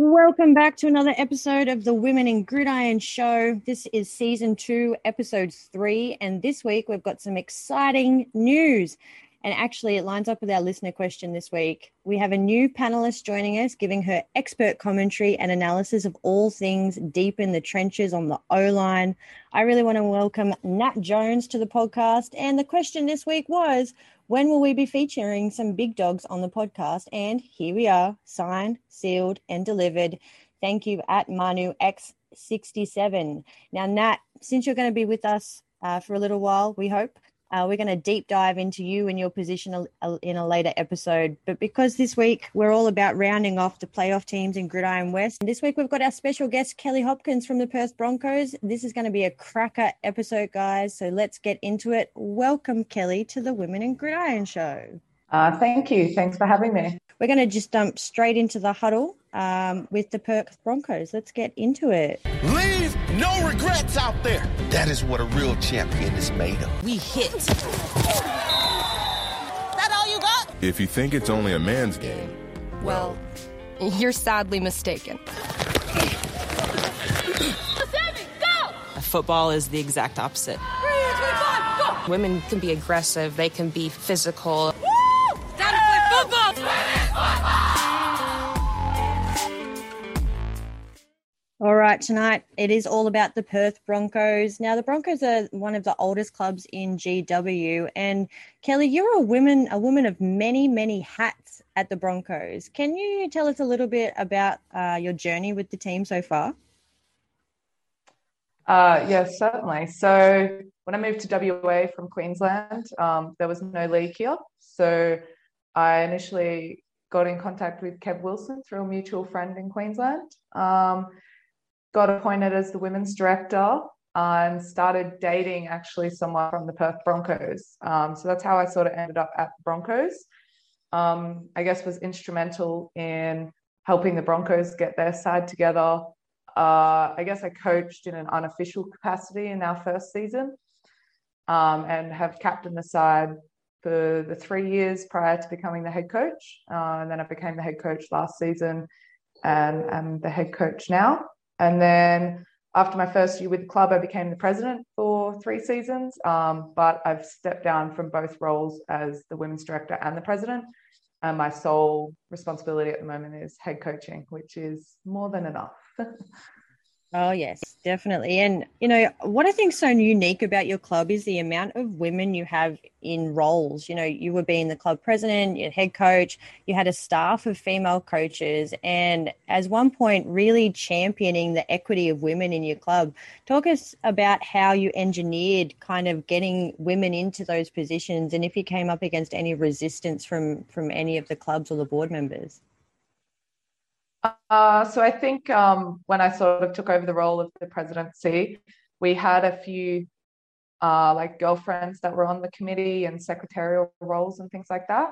Welcome back to another episode of the Women in Gridiron Show. This is season two, episode three, and this week we've got some exciting news. And actually, it lines up with our listener question this week. We have a new panelist joining us, giving her expert commentary and analysis of all things deep in the trenches on the O line. I really want to welcome Nat Jones to the podcast. And the question this week was when will we be featuring some big dogs on the podcast? And here we are, signed, sealed, and delivered. Thank you at Manu X67. Now, Nat, since you're going to be with us uh, for a little while, we hope. Uh, we're going to deep dive into you and your position in a later episode. But because this week we're all about rounding off the playoff teams in Gridiron West, this week we've got our special guest, Kellie Hopkins from the Perth Broncos. This is going to be a cracker episode, guys. So let's get into it. Welcome, Kellie, to the Women in Gridiron Show. Uh, thank you. Thanks for having me. We're going to just jump straight into the huddle um, with the Perth Broncos. Let's get into it. Leave no regrets out there. That is what a real champion is made of. We hit. Is That all you got? If you think it's only a man's game, well, you're sadly mistaken. Go! A football is the exact opposite. Three, two, five, Women can be aggressive, they can be physical. All right, tonight it is all about the Perth Broncos. Now, the Broncos are one of the oldest clubs in GW, and Kellie, you're a woman, a woman of many, many hats at the Broncos. Can you tell us a little bit about uh, your journey with the team so far? Uh, yes, certainly. So, when I moved to WA from Queensland, um, there was no league here, so I initially got in contact with Kev Wilson through a mutual friend in Queensland. Um, got appointed as the women's director and started dating actually someone from the Perth Broncos. Um, so that's how I sort of ended up at the Broncos. Um, I guess was instrumental in helping the Broncos get their side together. Uh, I guess I coached in an unofficial capacity in our first season um, and have captained the side for the three years prior to becoming the head coach. Uh, and then I became the head coach last season and am the head coach now. And then after my first year with the club, I became the president for three seasons. Um, but I've stepped down from both roles as the women's director and the president. And my sole responsibility at the moment is head coaching, which is more than enough. Oh, yes, definitely. And, you know, what I think so unique about your club is the amount of women you have in roles. You know, you were being the club president, your head coach, you had a staff of female coaches, and as one point, really championing the equity of women in your club. Talk us about how you engineered kind of getting women into those positions and if you came up against any resistance from from any of the clubs or the board members. Uh, so I think um, when I sort of took over the role of the presidency, we had a few uh, like girlfriends that were on the committee and secretarial roles and things like that.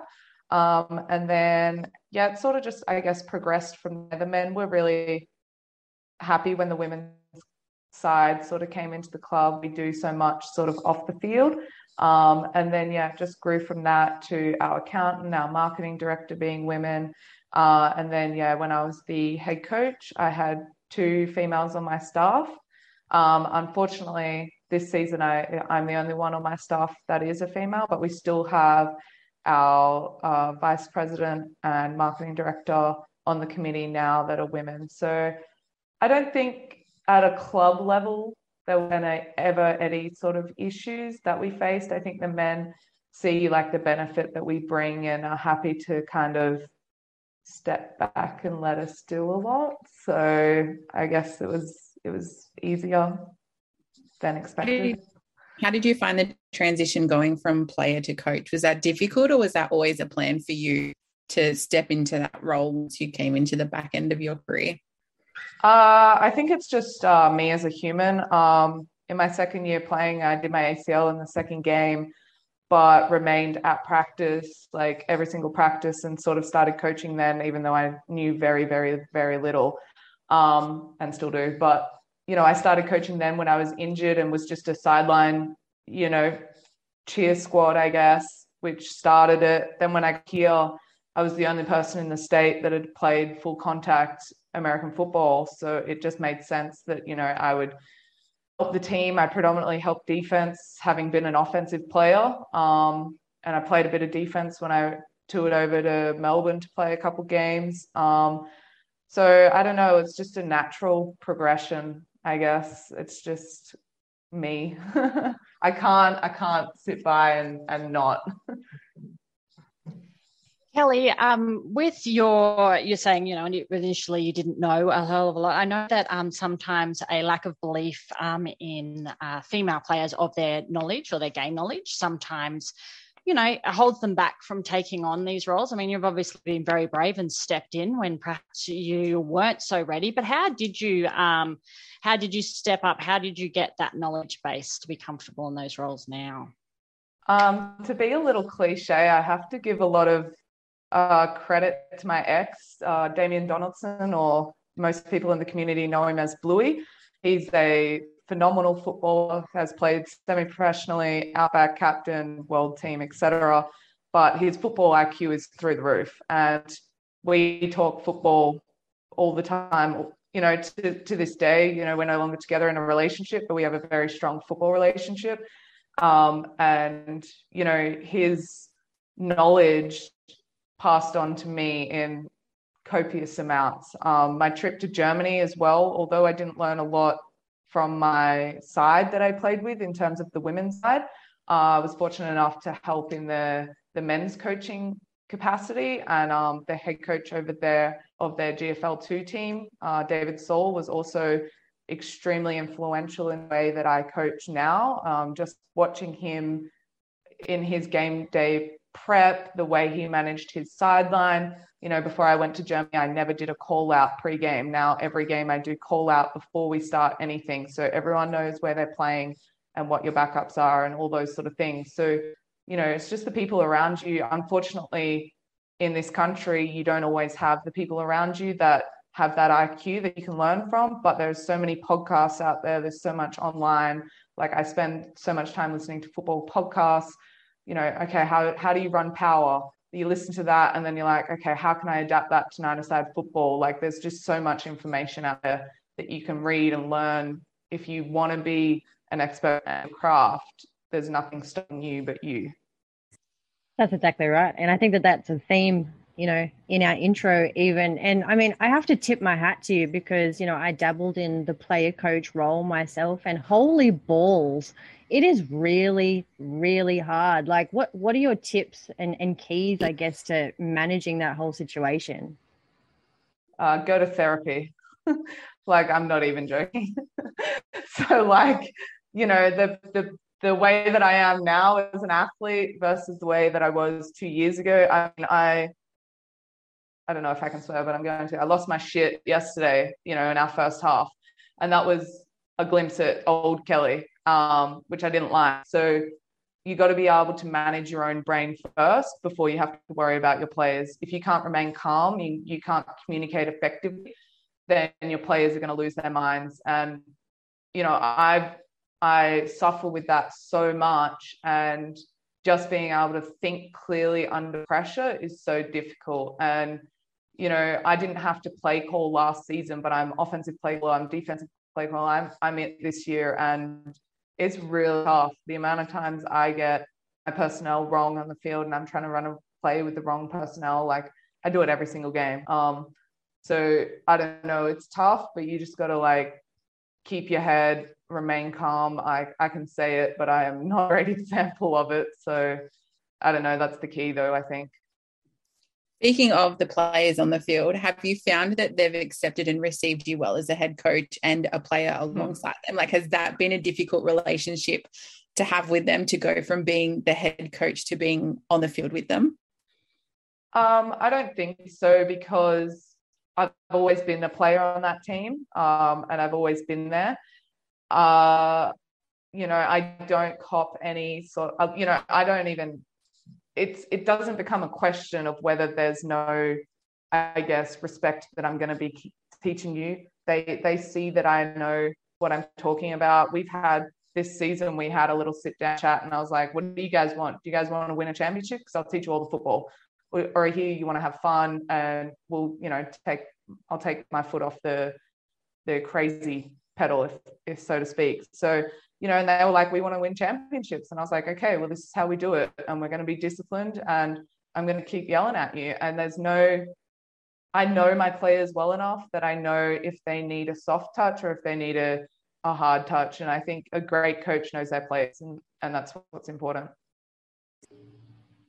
Um, and then, yeah, it sort of just, I guess, progressed from there. The men were really happy when the women's side sort of came into the club. We do so much sort of off the field. Um, and then, yeah, just grew from that to our accountant, our marketing director being women. Uh, and then, yeah, when I was the head coach, I had two females on my staff. Um, unfortunately, this season I, I'm the only one on my staff that is a female, but we still have our uh, vice president and marketing director on the committee now that are women. So I don't think at a club level there were ever any sort of issues that we faced. I think the men see like the benefit that we bring and are happy to kind of step back and let us do a lot. So I guess it was it was easier than expected. How did, you, how did you find the transition going from player to coach? Was that difficult or was that always a plan for you to step into that role once you came into the back end of your career? Uh, I think it's just uh, me as a human. Um, in my second year playing, I did my ACL in the second game. But remained at practice like every single practice and sort of started coaching then, even though I knew very, very, very little um, and still do. But, you know, I started coaching then when I was injured and was just a sideline, you know, cheer squad, I guess, which started it. Then when I here, I was the only person in the state that had played full contact American football. So it just made sense that, you know, I would the team. I predominantly helped defense, having been an offensive player. Um, and I played a bit of defense when I toured over to Melbourne to play a couple games. Um, so I don't know. It's just a natural progression, I guess. It's just me. I can't. I can't sit by and and not. Kellie, um, with your, you're saying, you know, initially you didn't know a hell of a lot. I know that um, sometimes a lack of belief um, in uh, female players of their knowledge or their game knowledge sometimes, you know, holds them back from taking on these roles. I mean, you've obviously been very brave and stepped in when perhaps you weren't so ready. But how did you, um, how did you step up? How did you get that knowledge base to be comfortable in those roles now? Um, to be a little cliche, I have to give a lot of uh, credit to my ex, uh, Damien Donaldson, or most people in the community know him as Bluey. He's a phenomenal footballer, has played semi-professionally, outback captain, world team, etc. But his football IQ is through the roof, and we talk football all the time. You know, to, to this day, you know, we're no longer together in a relationship, but we have a very strong football relationship. Um, and you know, his knowledge passed on to me in copious amounts. Um, my trip to Germany as well, although I didn't learn a lot from my side that I played with in terms of the women's side, uh, I was fortunate enough to help in the, the men's coaching capacity. And um, the head coach over there of their GFL2 team, uh, David Saul, was also extremely influential in the way that I coach now. Um, just watching him in his game day prep, the way he managed his sideline. You know, before I went to Germany, I never did a call out pre-game. Now every game I do call out before we start anything. So everyone knows where they're playing and what your backups are and all those sort of things. So, you know, it's just the people around you. Unfortunately, in this country, you don't always have the people around you that have that IQ that you can learn from. But there's so many podcasts out there, there's so much online. Like I spend so much time listening to football podcasts you know, okay, how, how do you run power? You listen to that and then you're like, okay, how can I adapt that to nine side football? Like there's just so much information out there that you can read and learn. If you want to be an expert in craft, there's nothing stopping you but you. That's exactly right. And I think that that's a theme, you know, in our intro, even. And I mean, I have to tip my hat to you because, you know, I dabbled in the player coach role myself, and holy balls, it is really really hard. Like what what are your tips and, and keys i guess to managing that whole situation? Uh, go to therapy. Like i'm not even joking. So like you know the the the way that i am now as an athlete versus the way that i was two years ago i mean i i don't know if i can swear but i'm going to. I lost my shit yesterday you know in our first half and that was a glimpse at old kellie um, which I didn't like. So you got to be able to manage your own brain first before you have to worry about your players. If you can't remain calm, you, you can't communicate effectively, then your players are going to lose their minds. And you know, I I suffer with that so much, and just being able to think clearly under pressure is so difficult. And you know, I didn't have to play call last season, but I'm offensive play call, I'm defensive play call. I'm I'm it this year, and it's really tough. The amount of times I get my personnel wrong on the field and I'm trying to run a play with the wrong personnel, like I do it every single game. Um, so I don't know, it's tough, but you just got to like keep your head, remain calm. I, I can say it, but I am not a great example of it. So I don't know. That's the key, though, I think. Speaking of the players on the field, have you found that they've accepted and received you well as a head coach and a player hmm. alongside them? Like, has that been a difficult relationship to have with them to go from being the head coach to being on the field with them? Um, I don't think so because I've always been a player on that team um, and I've always been there. Uh, you know, I don't cop any sort of, you know, I don't even, it's, it doesn't become a question of whether there's no, I guess, respect that I'm going to be teaching you. They, they see that I know what I'm talking about. We've had this season, we had a little sit down chat and I was like, what do you guys want? Do you guys want to win a championship? Because I'll teach you all the football. Or, here you want to have fun and we'll, you know, take, I'll take my foot off the, the crazy pedal, if, if so to speak. So you know, and they were like, we want to win championships. And I was like, okay, well, this is how we do it. And we're going to be disciplined and I'm going to keep yelling at you. And there's no, I know my players well enough that I know if they need a soft touch or if they need a, a hard touch. And I think a great coach knows their players and, and that's what's important.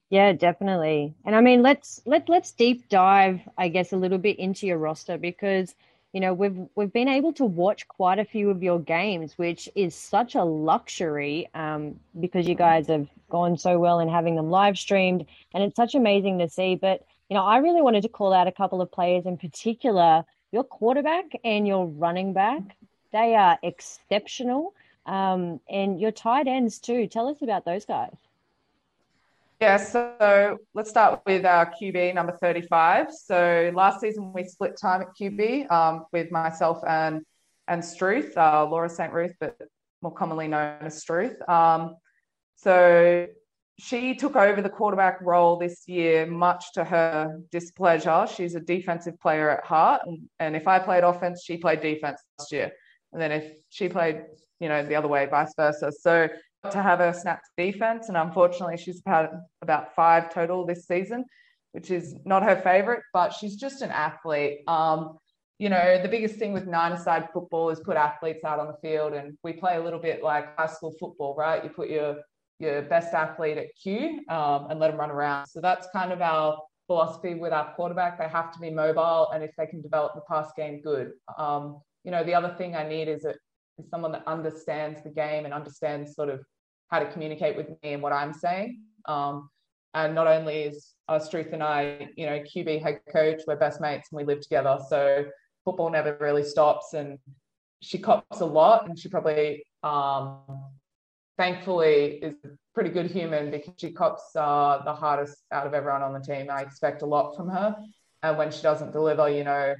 Yeah, definitely. And I mean, let's let let's deep dive, I guess, a little bit into your roster because you know we've we've been able to watch quite a few of your games which is such a luxury um, because you guys have gone so well in having them live streamed and it's such amazing to see. But you know i really wanted to call out a couple of players in particular your quarterback and your running back. They are exceptional um, and your tight ends too. Tell us about those guys yeah, so let's start with our QB number 35. So last season we split time at QB um, with myself and and Struth, uh, Laura St. Ruth, but more commonly known as Struth. Um, so she took over the quarterback role this year, much to her displeasure. She's a defensive player at heart, and, and if I played offense, she played defense last year, and then if she played, you know, the other way, vice versa. So to have her snap defense, and unfortunately, she's had about five total this season, which is not her favorite, but she's just an athlete. Um, you know, the biggest thing with nine-a-side football is put athletes out on the field, and we play a little bit like high school football, right? You put your your best athlete at Q um, and let them run around. So that's kind of our philosophy with our quarterback. They have to be mobile, and if they can develop the pass game, good. Um, you know, the other thing I need is, a, is someone that understands the game and understands sort of how to communicate with me and what I'm saying. Um, and not only is uh, Struth and I, you know, QB head coach, we're best mates and we live together. So football never really stops. And she cops a lot, and she probably, um, thankfully, is a pretty good human because she cops uh, the hardest out of everyone on the team. I expect a lot from her, and when she doesn't deliver, you know,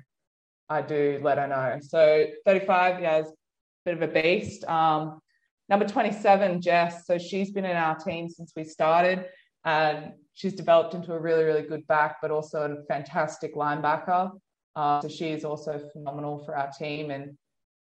I do let her know. So 35, yeah, is a bit of a beast. Um, Number 27, Jess. So she's been in our team since we started and she's developed into a really, really good back, but also a fantastic linebacker. Uh, so she is also phenomenal for our team. And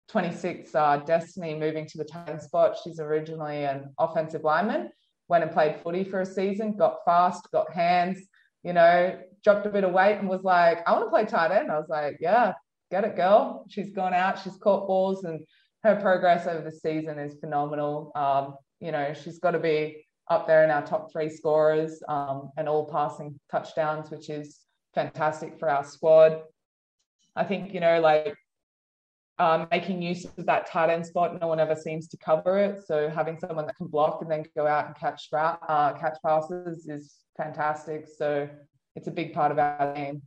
26, uh, Destiny moving to the 10 spot. She's originally an offensive lineman, went and played footy for a season, got fast, got hands, you know, dropped a bit of weight and was like, I want to play tight end. I was like, yeah, get it, girl. She's gone out, she's caught balls and her progress over the season is phenomenal. Um, you know, she's got to be up there in our top three scorers um, and all passing touchdowns, which is fantastic for our squad. I think, you know, like um, making use of that tight end spot, no one ever seems to cover it. So having someone that can block and then go out and catch uh, catch passes is fantastic. So it's a big part of our game.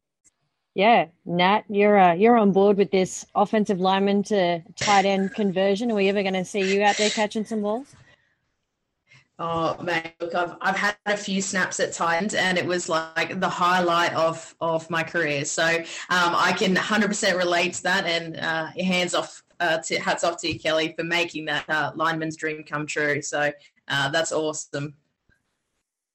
Yeah, Nat, you're uh, you're on board with this offensive lineman to tight end conversion. Are we ever going to see you out there catching some balls? Oh man, look, I've I've had a few snaps at tight end it was like the highlight of of my career. So um, I can 100% relate to that, and uh, hands off, uh, to, hats off to you, Kellie, for making that uh, lineman's dream come true. So uh, that's awesome.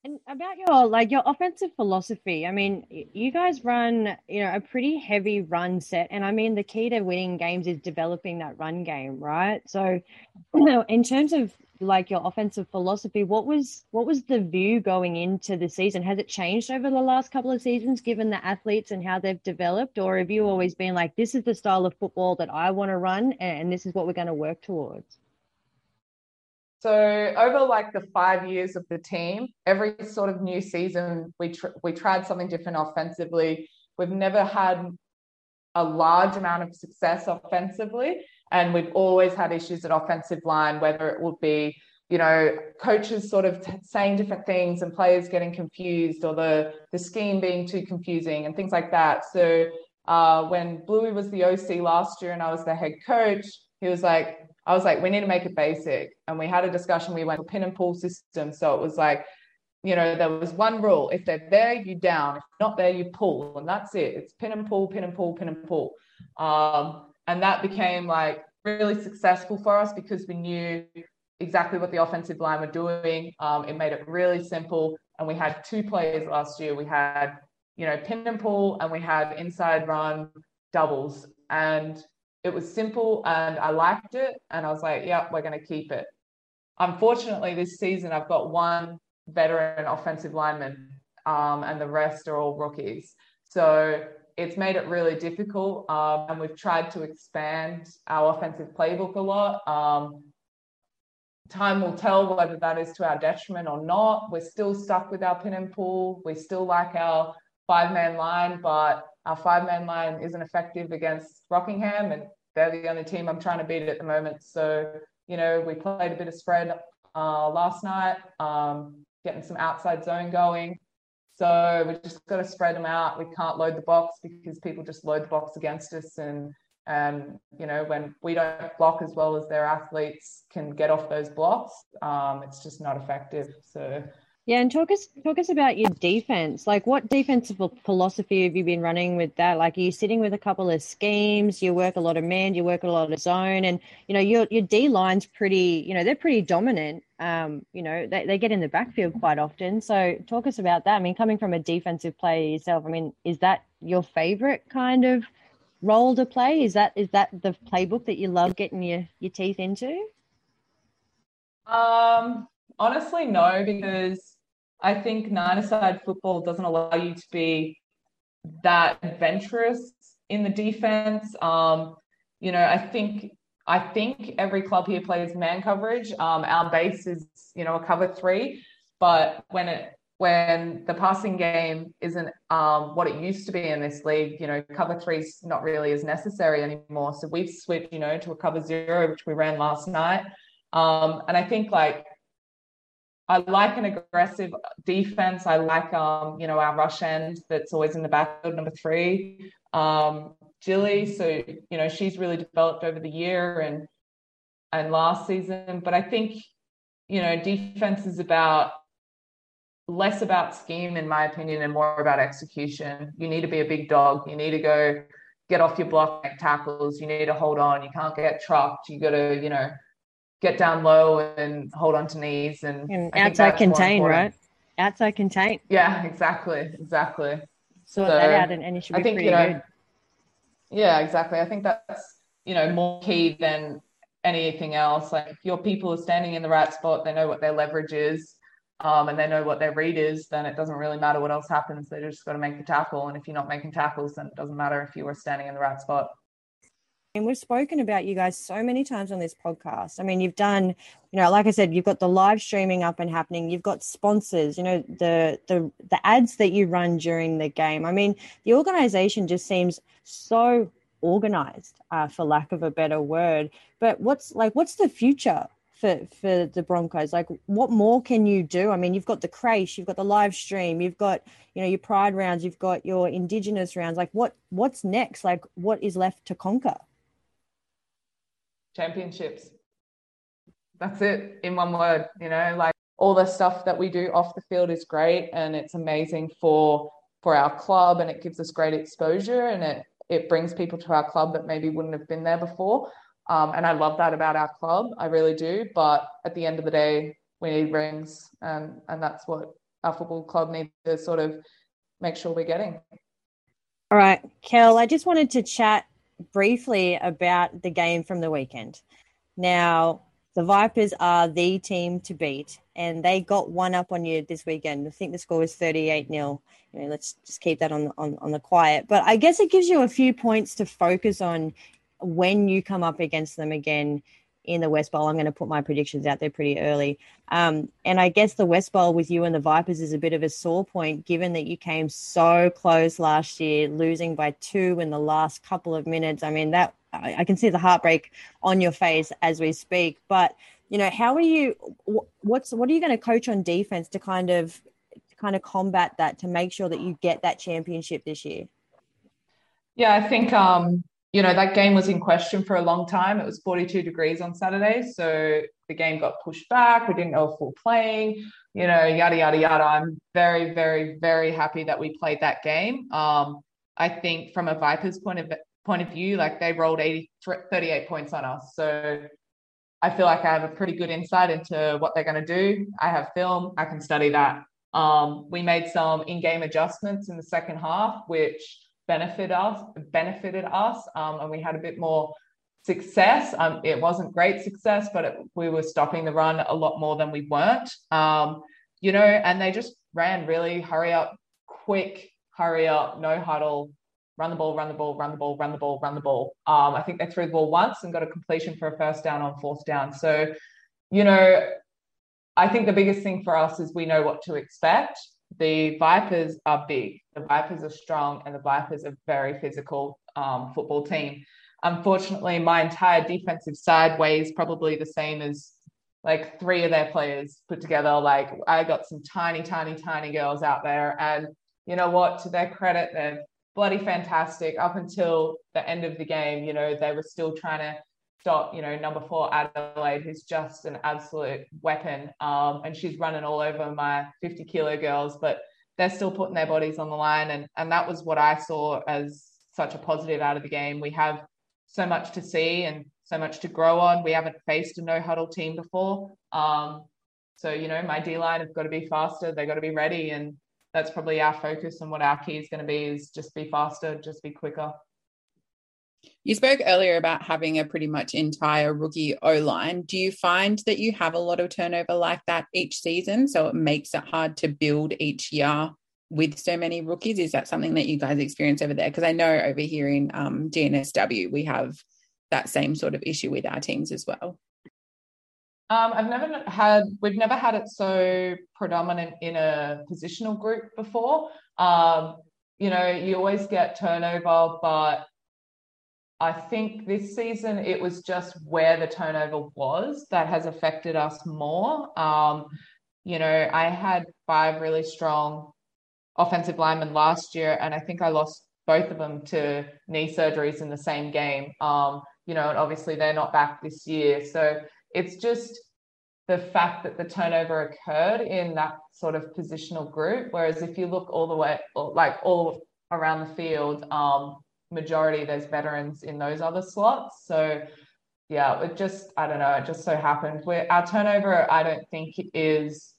And about your like your offensive philosophy, I mean, you guys run, you know, a pretty heavy run set, and I mean, the key to winning games is developing that run game, right? So, you know, in terms of like your offensive philosophy, what was what was the view going into the season? Has it changed over the last couple of seasons, given the athletes and how they've developed, or have you always been like, this is the style of football that I want to run, and this is what we're going to work towards? So over like the five years of the team, every sort of new season we tr- we tried something different offensively. We've never had a large amount of success offensively, and we've always had issues at offensive line, whether it would be you know coaches sort of t- saying different things and players getting confused, or the the scheme being too confusing and things like that. So uh, when Bluey was the OC last year and I was the head coach, he was like, I was like, we need to make it basic. And we had a discussion. We went to pin and pull system. So it was like, you know, there was one rule. If they're there, you down. If not there, you pull. And that's it. It's pin and pull, pin and pull, pin and pull. Um, and that became like really successful for us because we knew exactly what the offensive line were doing. Um, it made it really simple. And we had two players last year. We had, you know, pin and pull, and we had inside run doubles. And it was simple and I liked it. And I was like, yeah, we're going to keep it. Unfortunately, this season, I've got one veteran offensive lineman, um, and the rest are all rookies. So it's made it really difficult. Um, and we've tried to expand our offensive playbook a lot. Um, time will tell whether that is to our detriment or not. We're still stuck with our pin and pull. We still like our five man line, but our five man line isn't effective against Rockingham, and they're the only team I'm trying to beat at the moment. So, you know, we played a bit of spread uh, last night, um, getting some outside zone going. So we just got to spread them out. We can't load the box because people just load the box against us. And, and you know, when we don't block as well as their athletes can get off those blocks, um, it's just not effective. So, yeah, and talk us talk us about your defense. Like, what defensive philosophy have you been running with that? Like, are you sitting with a couple of schemes? You work a lot of man, you work a lot of zone, and you know your your D line's pretty. You know they're pretty dominant. Um, you know they they get in the backfield quite often. So talk us about that. I mean, coming from a defensive player yourself, I mean, is that your favorite kind of role to play? Is that is that the playbook that you love getting your your teeth into? Um, honestly, no, because I think nine-a-side football doesn't allow you to be that adventurous in the defense. Um, you know, I think I think every club here plays man coverage. Um, our base is, you know, a cover three, but when it when the passing game isn't um, what it used to be in this league, you know, cover three is not really as necessary anymore. So we've switched, you know, to a cover zero, which we ran last night. Um, and I think like I like an aggressive defense. I like, um, you know, our rush end that's always in the backfield, number three. Um, Jilly, so you know, she's really developed over the year and and last season. But I think, you know, defense is about less about scheme, in my opinion, and more about execution. You need to be a big dog. You need to go get off your block, tackles. You need to hold on. You can't get trucked. You got to, you know, get down low and hold on to knees and, and outside contain, right? Outside contain. Yeah, exactly, exactly. Sort so, that out, and, and it should be I think, pretty you know, good. Yeah, exactly. I think that's you know more key than anything else. Like if your people are standing in the right spot, they know what their leverage is, um, and they know what their read is, then it doesn't really matter what else happens. They just got to make the tackle. And if you're not making tackles, then it doesn't matter if you were standing in the right spot. And we've spoken about you guys so many times on this podcast. I mean, you've done, you know, like I said, you've got the live streaming up and happening. You've got sponsors, you know, the the the ads that you run during the game. I mean, the organization just seems so organized, uh, for lack of a better word. But what's like, what's the future for for the Broncos? Like, what more can you do? I mean, you've got the crash, you've got the live stream, you've got you know your Pride rounds, you've got your Indigenous rounds. Like, what what's next? Like, what is left to conquer? Championships. That's it in one word, you know, like all the stuff that we do off the field is great and it's amazing for for our club and it gives us great exposure and it it brings people to our club that maybe wouldn't have been there before. Um, and I love that about our club. I really do. But at the end of the day, we need rings and and that's what our football club needs to sort of make sure we're getting. All right, Kel, I just wanted to chat briefly about the game from the weekend. Now, the Vipers are the team to beat, and they got one up on you this weekend. I think the score was 38 0. You know, let's just keep that on, on, on the quiet. But I guess it gives you a few points to focus on when you come up against them again in the West Bowl. I'm going to put my predictions out there pretty early. Um, and I guess the West Bowl with you and the Vipers is a bit of a sore point, given that you came so close last year, losing by two in the last couple of minutes. I mean, that I, I can see the heartbreak on your face as we speak. But you know, how are you? What's what are you going to coach on defense to kind of to kind of combat that to make sure that you get that championship this year? Yeah, I think um, you know, that game was in question for a long time. It was 42 degrees on Saturday. So the game got pushed back. We didn't know if we were playing, you know, yada, yada, yada. I'm very, very, very happy that we played that game. Um, I think from a Vipers point of point of view, like they rolled 80, 38 points on us. So I feel like I have a pretty good insight into what they're going to do. I have film, I can study that. Um, we made some in-game adjustments in the second half, which benefited us, benefited us, um, and we had a bit more success. Um, it wasn't great success, but it, we were stopping the run a lot more than we weren't. Um, you know, and they just ran really hurry up, quick, hurry up, no huddle, run the ball, run the ball, run the ball, run the ball, run the ball. Um, I think they threw the ball once and got a completion for a first down on fourth down. So, you know, I think the biggest thing for us is we know what to expect the Vipers are big, the Vipers are strong, and the Vipers are very physical um, football team. Unfortunately, my entire defensive side weighs probably the same as like three of their players put together. Like I got some tiny, tiny, tiny girls out there, and you know what? To their credit, they're bloody fantastic. Up until the end of the game, you know, they were still trying to stop, you know, number four Adelaide, who's just an absolute weapon. Um, and she's running all over my 50 kilo girls, but they're still putting their bodies on the line. And, and that was what I saw as such a positive out of the game. We have so much to see and so much to grow on. We haven't faced a no huddle team before. Um, so, you know, my D line have got to be faster. They've got to be ready. And that's probably our focus and what our key is going to be is just be faster, just be quicker. You spoke earlier about having a pretty much entire rookie O line. Do you find that you have a lot of turnover like that each season? So it makes it hard to build each year with so many rookies? Is that something that you guys experience over there? Because I know over here in um, GNSW, we have that same sort of issue with our teams as well. Um, I've never had, we've never had it so predominant in a positional group before. Um, you know, you always get turnover, but I think this season it was just where the turnover was that has affected us more. Um, you know, I had five really strong offensive linemen last year, and I think I lost both of them to knee surgeries in the same game. Um, you know, and obviously they're not back this year. So it's just the fact that the turnover occurred in that sort of positional group. Whereas if you look all the way, like all around the field, um, majority there's veterans in those other slots. So yeah, it just I don't know, it just so happened. Where our turnover, I don't think is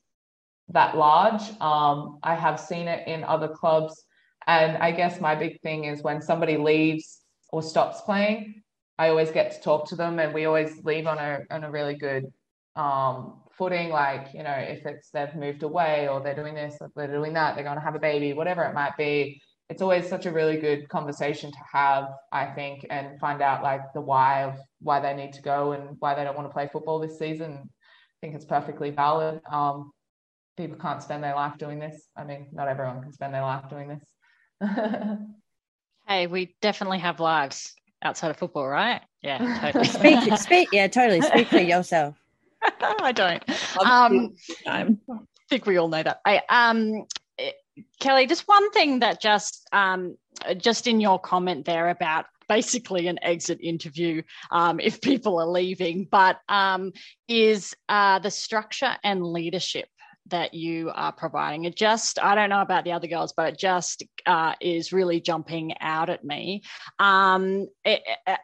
that large. Um, I have seen it in other clubs, and I guess my big thing is when somebody leaves or stops playing, I always get to talk to them, and we always leave on a on a really good um, footing. Like you know, if it's they've moved away or they're doing this, they're doing that, they're going to have a baby, whatever it might be it's always such a really good conversation to have, I think, and find out like the why of why they need to go and why they don't want to play football this season. I think it's perfectly valid. Um, people can't spend their life doing this. I mean, not everyone can spend their life doing this. hey, we definitely have lives outside of football, right? Yeah, totally. speak, speak, yeah, totally. Speak for yourself. I don't. Um, I think we all know that. I um Kellie, just one thing that just um, just in your comment there about basically an exit interview um, if people are leaving, but um, is uh, the structure and leadership that you are providing. It just, I don't know about the other girls, but it just uh, is really jumping out at me. Um, it,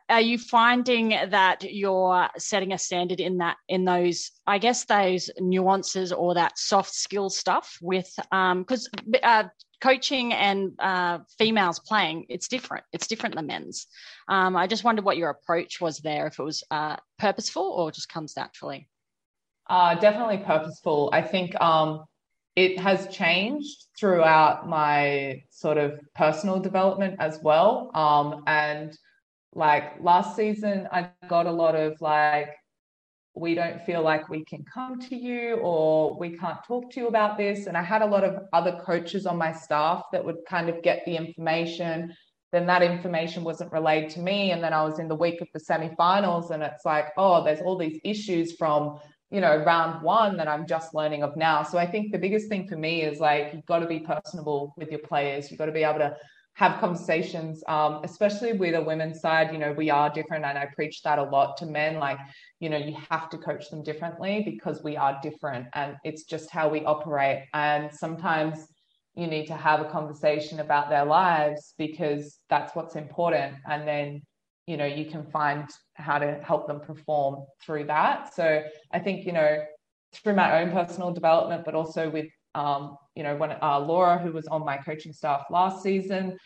are you finding that you're setting a standard in that, in those, I guess, those nuances or that soft skill stuff with, because um, uh, coaching and uh, females playing, it's different. It's different than men's. Um, I just wondered what your approach was there, if it was uh, purposeful or just comes naturally. Uh, definitely purposeful. I think um, it has changed throughout my sort of personal development as well. Um, and like last season, I got a lot of like, we don't feel like we can come to you or we can't talk to you about this. And I had a lot of other coaches on my staff that would kind of get the information. Then that information wasn't relayed to me. And then I was in the week of the semifinals and it's like, oh, there's all these issues from you know round one that i'm just learning of now so i think the biggest thing for me is like you've got to be personable with your players you've got to be able to have conversations, um, especially with a women's side. You know, we are different, and I preach that a lot to men. Like, you know, you have to coach them differently because we are different, and it's just how we operate. And sometimes you need to have a conversation about their lives because that's what's important, and then you know you can find how to help them perform through that. So I think you know through my own personal development, but also with um, you know, when uh, Laura, who was on my coaching staff last season,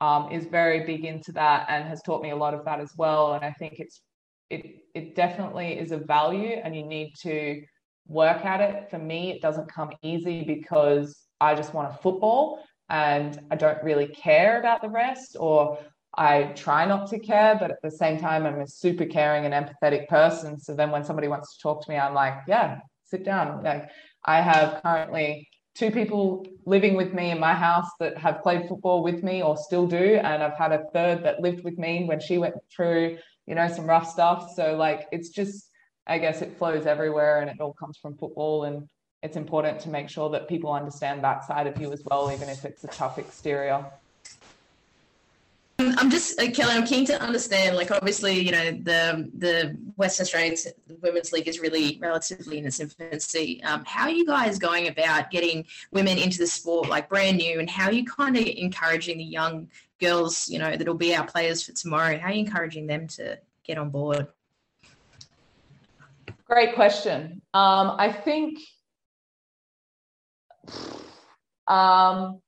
um, is very big into that and has taught me a lot of that as well. And I think it's it it definitely is a value, and you need to work at it. For me, it doesn't come easy because I just want a football and I don't really care about the rest, or I try not to care, but at the same time, I'm a super caring and empathetic person. So then when somebody wants to talk to me, I'm like, yeah, sit down. Like I have currently two people living with me in my house that have played football with me or still do. And I've had a third that lived with me when she went through, you know, some rough stuff. So like it's just I guess it flows everywhere and it all comes from football and it's important to make sure that people understand that side of you as well, even if it's a tough exterior. I'm just uh, Kellie. I'm keen to understand. Like, obviously, you know, the the Western Australian Women's League is really relatively in its infancy. Um, how are you guys going about getting women into the sport, like brand new, and how are you kind of encouraging the young girls, you know, that'll be our players for tomorrow? How are you encouraging them to get on board? Great question. Um, I think. Um,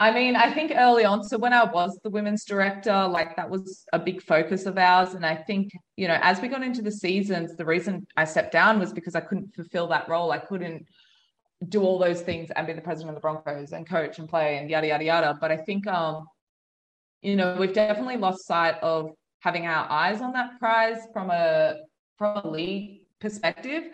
I mean, I think early on, so when I was the women's director, like that was a big focus of ours. And I think, you know, as we got into the seasons, the reason I stepped down was because I couldn't fulfill that role. I couldn't do all those things and be the president of the Broncos and coach and play and yada, yada, yada. But I think, um, you know, we've definitely lost sight of having our eyes on that prize from a from a league perspective.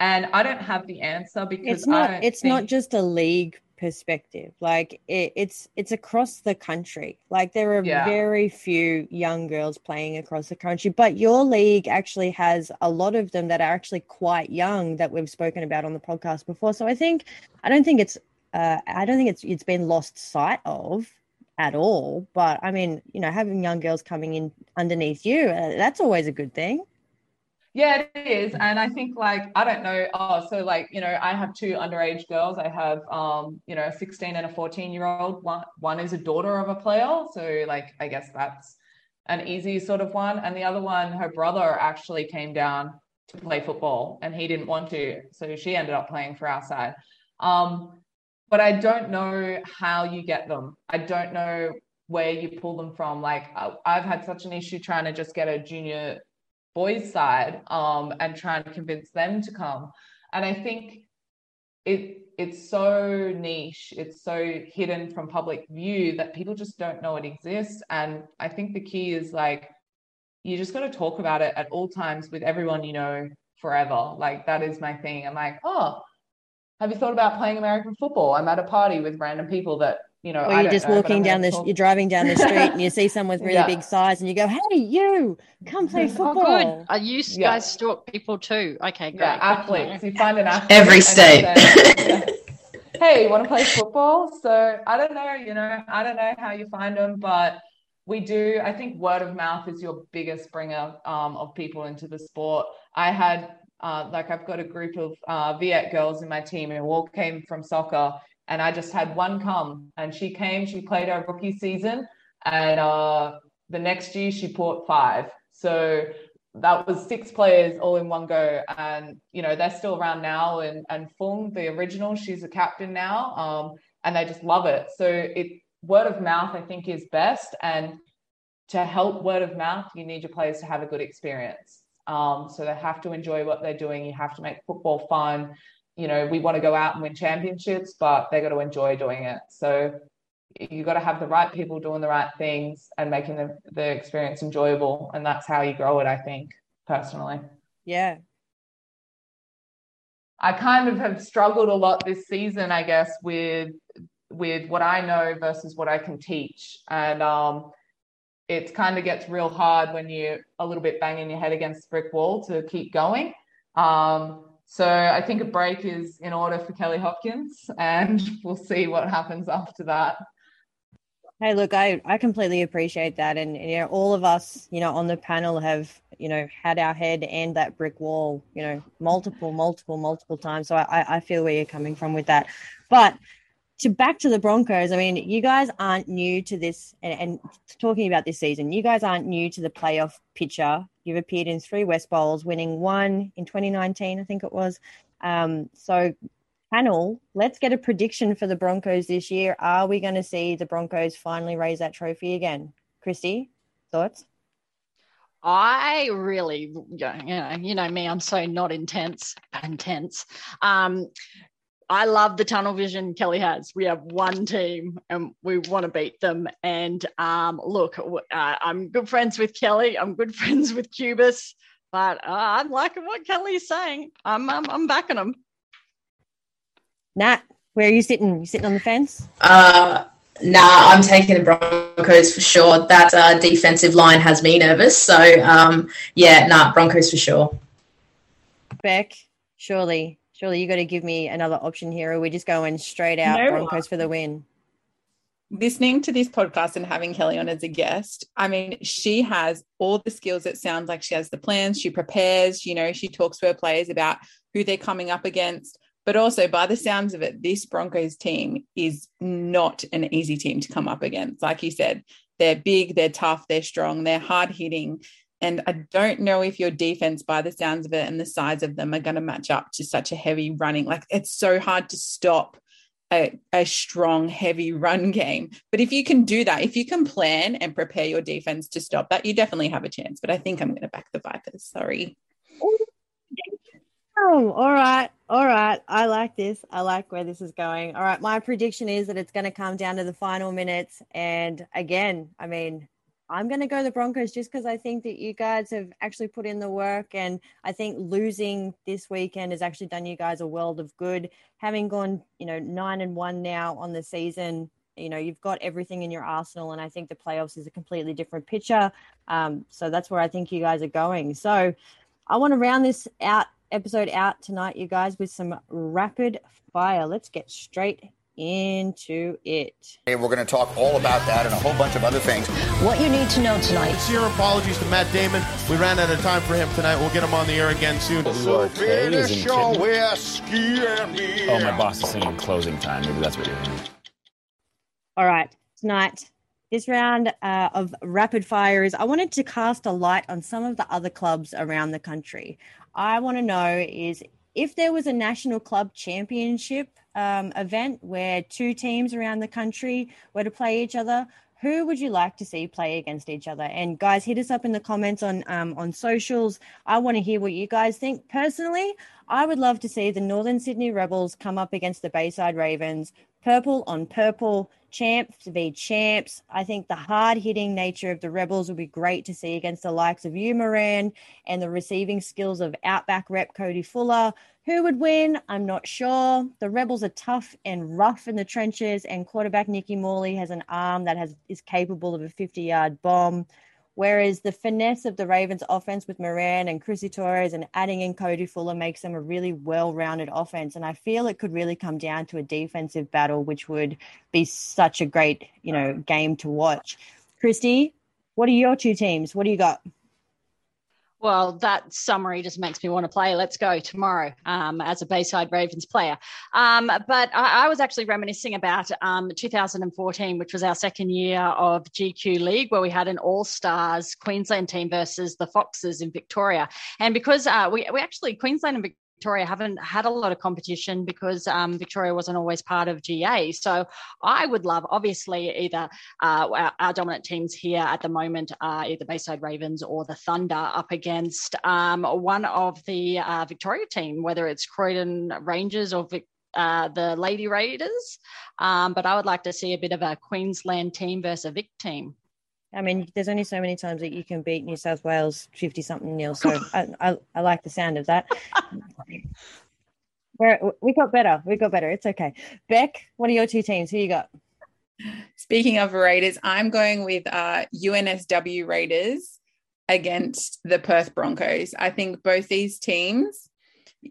And I don't have the answer because I it's not it's think... not just a league perspective. Like it, it's it's across the country. Like there are yeah. very few young girls playing across the country but your league actually has a lot of them that are actually quite young that we've spoken about on the podcast before. So i think i don't think it's uh, i don't think it's it's been lost sight of at all. But i mean you know having young girls coming in underneath you uh, that's always a good thing yeah, it is. And I think like I don't know. Oh, so like, you know, I have two underage girls. I have um, you know, a 16 and a 14 year old. One one is a daughter of a player. So like I guess that's an easy sort of one. And the other one, her brother actually came down to play football and he didn't want to. So she ended up playing for our side. Um, but I don't know how you get them. I don't know where you pull them from. Like I've had such an issue trying to just get a junior boys' side um, and trying to convince them to come. And I think it it's so niche, it's so hidden from public view that people just don't know it exists. And I think the key is like you just got to talk about it at all times with everyone you know forever. Like that is my thing. I'm like, oh, have you thought about playing American football? I'm at a party with random people that you know, or you're just know, walking down the, talk... you're driving down the street and you see someone with really yeah. big size and you go, "Hey, you, come play football." Oh, good. Are you yeah. guys stalk people too? Okay, great. Yeah, athletes. You find an athlete every state. hey, you want to play football? So I don't know. You know, I don't know how you find them, but we do. I think word of mouth is your biggest bringer um, of people into the sport. I had uh, like I've got a group of uh, Viet girls in my team who all came from soccer and I just had one come. And she came, she played her rookie season, and uh, the next year she bought five. So that was six players all in one go, and you know they're still around now. And and Fung, the original, she's a captain now, um, and they just love it. So it word of mouth, I think, is best. And to help word of mouth, you need your players to have a good experience. Um, so they have to enjoy what they're doing. You have to make football fun you know, we want to go out and win championships, but they got to enjoy doing it. So you got to have the right people doing the right things and making the, the experience enjoyable. And that's how you grow it, I think, personally. Yeah. I kind of have struggled a lot this season, I guess, with with what I know versus what I can teach. And um it kind of gets real hard when you're a little bit banging your head against the brick wall to keep going. Um, so I think a break is in order for Kellie Hopkins, and we'll see what happens after that. Hey, look, I, I completely appreciate that. And, you know, all of us, you know, on the panel have, you know, had our head and that brick wall, you know, multiple, multiple, multiple times. So I, I feel where you're coming from with that. But to back to the Broncos, I mean, you guys aren't new to this and, and talking about this season, you guys aren't new to the playoff picture. You've appeared in three West Bowls, winning one in 2019, I think it was. Um, so panel, let's get a prediction for the Broncos this year. Are we going to see the Broncos finally raise that trophy again? Kristy, thoughts? I really, you know, you know me, I'm so not intense, intense. Um, I love the tunnel vision Kellie has. We have one team and we want to beat them. And um, look, uh, I'm good friends with Kellie. I'm good friends with Cubis, but uh, I'm liking what Kellie's saying. I'm, I'm, I'm backing them. Nat, where are you sitting? You sitting on the fence? Uh, nah, I'm taking the Broncos for sure. That uh, defensive line has me nervous. So, um, yeah, nah, Broncos for sure. Bec, surely, surely you got to give me another option here, or we're just going straight out no, Broncos for the win. Listening to this podcast and having Kellie on as a guest, I mean, she has all the skills. It sounds like she has the plans. She prepares. You know, she talks to her players about who they're coming up against but also, by the sounds of it, this Broncos team is not an easy team to come up against. Like you said, they're big, they're tough, they're strong, they're hard hitting. And I don't know if your defense, by the sounds of it and the size of them, are going to match up to such a heavy running. Like it's so hard to stop a, a, strong, heavy run game. But if you can do that, if you can plan and prepare your defense to stop that, you definitely have a chance. But I think I'm going to back the Vipers. Sorry. Oh, all right. All right. I like this. I like where this is going. All right. My prediction is that it's going to come down to the final minutes. And again, I mean, I'm going to go the Broncos just because I think that you guys have actually put in the work. And I think losing this weekend has actually done you guys a world of good. Having gone, you know, nine and one now on the season, you know, you've got everything in your arsenal. And I think the playoffs is a completely different picture. Um, so that's where I think you guys are going. So I want to round this out episode out tonight, you guys, with some rapid fire. Let's get straight into it. Hey, we're going to talk all about that and a whole bunch of other things. What you need to know tonight. Sincere apologies to Matt Damon. We ran out of time for him tonight. We'll get him on the air again soon. So finish your whiskey and me. Oh, my boss is singing closing time. Maybe that's what you're hearing. All right. Tonight, this round uh, of rapid fire is I wanted to cast a light on some of the other clubs around the country. I want to know is if there was a national club championship um, event where two teams around the country were to play each other, who would you like to see play against each other? And guys, hit us up in the comments on um, on socials. I want to hear what you guys think. Personally, I would love to see the Northern Sydney Rebels come up against the Bayside Ravens, purple on purple champs to be champs. I think the hard hitting nature of the Rebels will be great to see against the likes of you, Moran, and the receiving skills of Outback rep Cody Fuller. Who would win? I'm not sure. The Rebels are tough and rough in the trenches, and quarterback Nicky Morley has an arm that has is capable of a 50 yard bomb. Whereas the finesse of the Ravens offense with Moran and Chrissy Torres and adding in Cody Fuller makes them a really well rounded offense. And I feel it could really come down to a defensive battle, which would be such a great, you know, game to watch. Kristy, what are your two teams? What do you got? Well, that summary just makes me want to play. Let's go tomorrow um, as a Bayside Ravens player. Um, but I, I, was actually reminiscing about um, 2014, which was our second year of GQ League, where we had an All Stars Queensland team versus the Foxes in Victoria. And because uh, we, we actually, Queensland and Victoria haven't had a lot of competition because um, Victoria wasn't always part of GA. So I would love, obviously, either uh, our, our, dominant teams here at the moment are either Bayside Ravens or the Thunder up against um, one of the uh, Victoria team, whether it's Croydon Rangers or uh, the Lady Raiders. Um, but I would like to see a bit of a Queensland team versus a Vic team. I mean, there's only so many times that you can beat New South Wales 50 something nil. So I, I, I, like the sound of that. We're, we got better. We got better. It's okay. Bec, what are your two teams? Who you got? Speaking of Raiders, I'm going with uh, UNSW Raiders against the Perth Broncos. I think both these teams,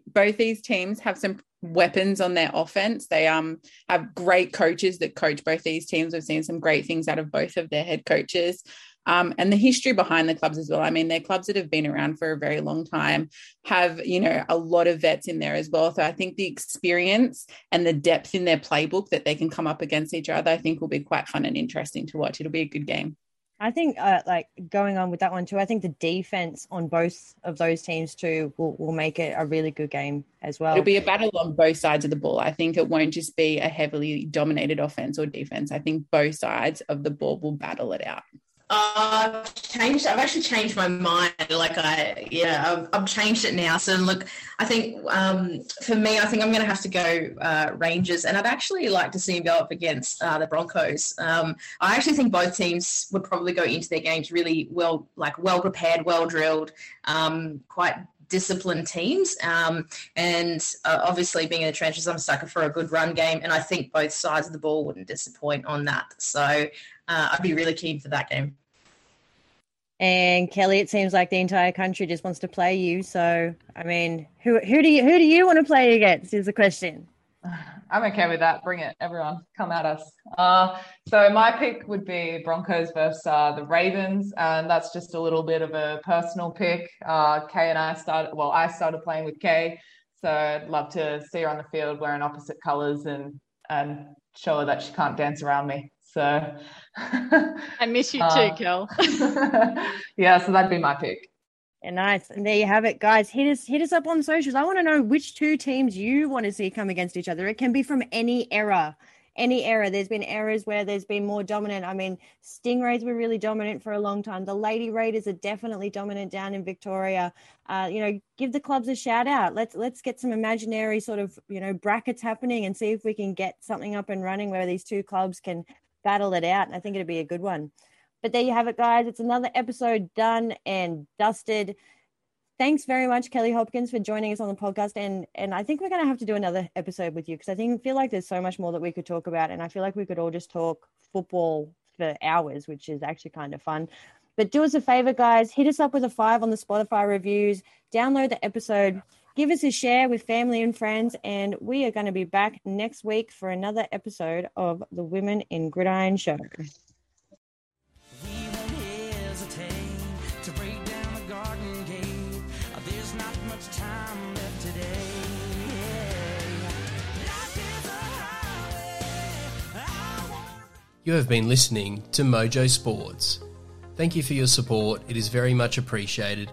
both these teams have some weapons on their offense. They um have great coaches that coach both these teams. We've seen some great things out of both of their head coaches. Um, and the history behind the clubs as well. I mean, they're clubs that have been around for a very long time, have, you know, a lot of vets in there as well. So I think the experience and the depth in their playbook that they can come up against each other, I think will be quite fun and interesting to watch. It'll be a good game. I think, uh, like going on with that one too, I think the defense on both of those teams too will, will make it a really good game as well. It'll be a battle on both sides of the ball. I think it won't just be a heavily dominated offense or defense. I think both sides of the ball will battle it out. I've changed. I've actually changed my mind. Like I, yeah, I've, I've changed it now. So look, I think um, for me, I think I'm going to have to go uh, Rangers, and I'd actually like to see him go up against uh, the Broncos. Um, I actually think both teams would probably go into their games really well, like well prepared, well drilled, um, quite disciplined teams. Um, and uh, obviously, being in the trenches, I'm a sucker for a good run game, and I think both sides of the ball wouldn't disappoint on that. So uh, I'd be really keen for that game. And Kellie, it seems like the entire country just wants to play you. So, I mean, who who do you who do you want to play against? Is the question. I'm okay with that. Bring it, everyone. Come at us. Uh, so my pick would be Broncos versus uh, the Ravens, and that's just a little bit of a personal pick. Uh, Kay and I started. Well, I started playing with Kay, so I'd love to see her on the field wearing opposite colours and and show her that she can't dance around me. So I miss you too, uh, Kel. yeah, so that'd be my pick. Yeah, nice. And there you have it, guys. Hit us hit us up on socials. I want to know which two teams you want to see come against each other. It can be from any era. Any era. There's been eras where there's been more dominant. I mean, Stingrays were really dominant for a long time. The Lady Raiders are definitely dominant down in Victoria. Uh, you know, give the clubs a shout out. Let's let's get some imaginary sort of you know brackets happening and see if we can get something up and running where these two clubs can battle it out. And I think it'd be a good one. But there you have it, guys. It's another episode done and dusted. Thanks very much, Kellie Hopkins, for joining us on the podcast. And and I think we're going to have to do another episode with you because I think feel like there's so much more that we could talk about, and I feel like we could all just talk football for hours, which is actually kind of fun. But do us a favor, guys. Hit us up with a five on the Spotify reviews. Download the episode give us a share with family and friends. And we are going to be back next week for another episode of the Women in Gridiron Show. You have been listening to Mojo Sports. Thank you for your support. It is very much appreciated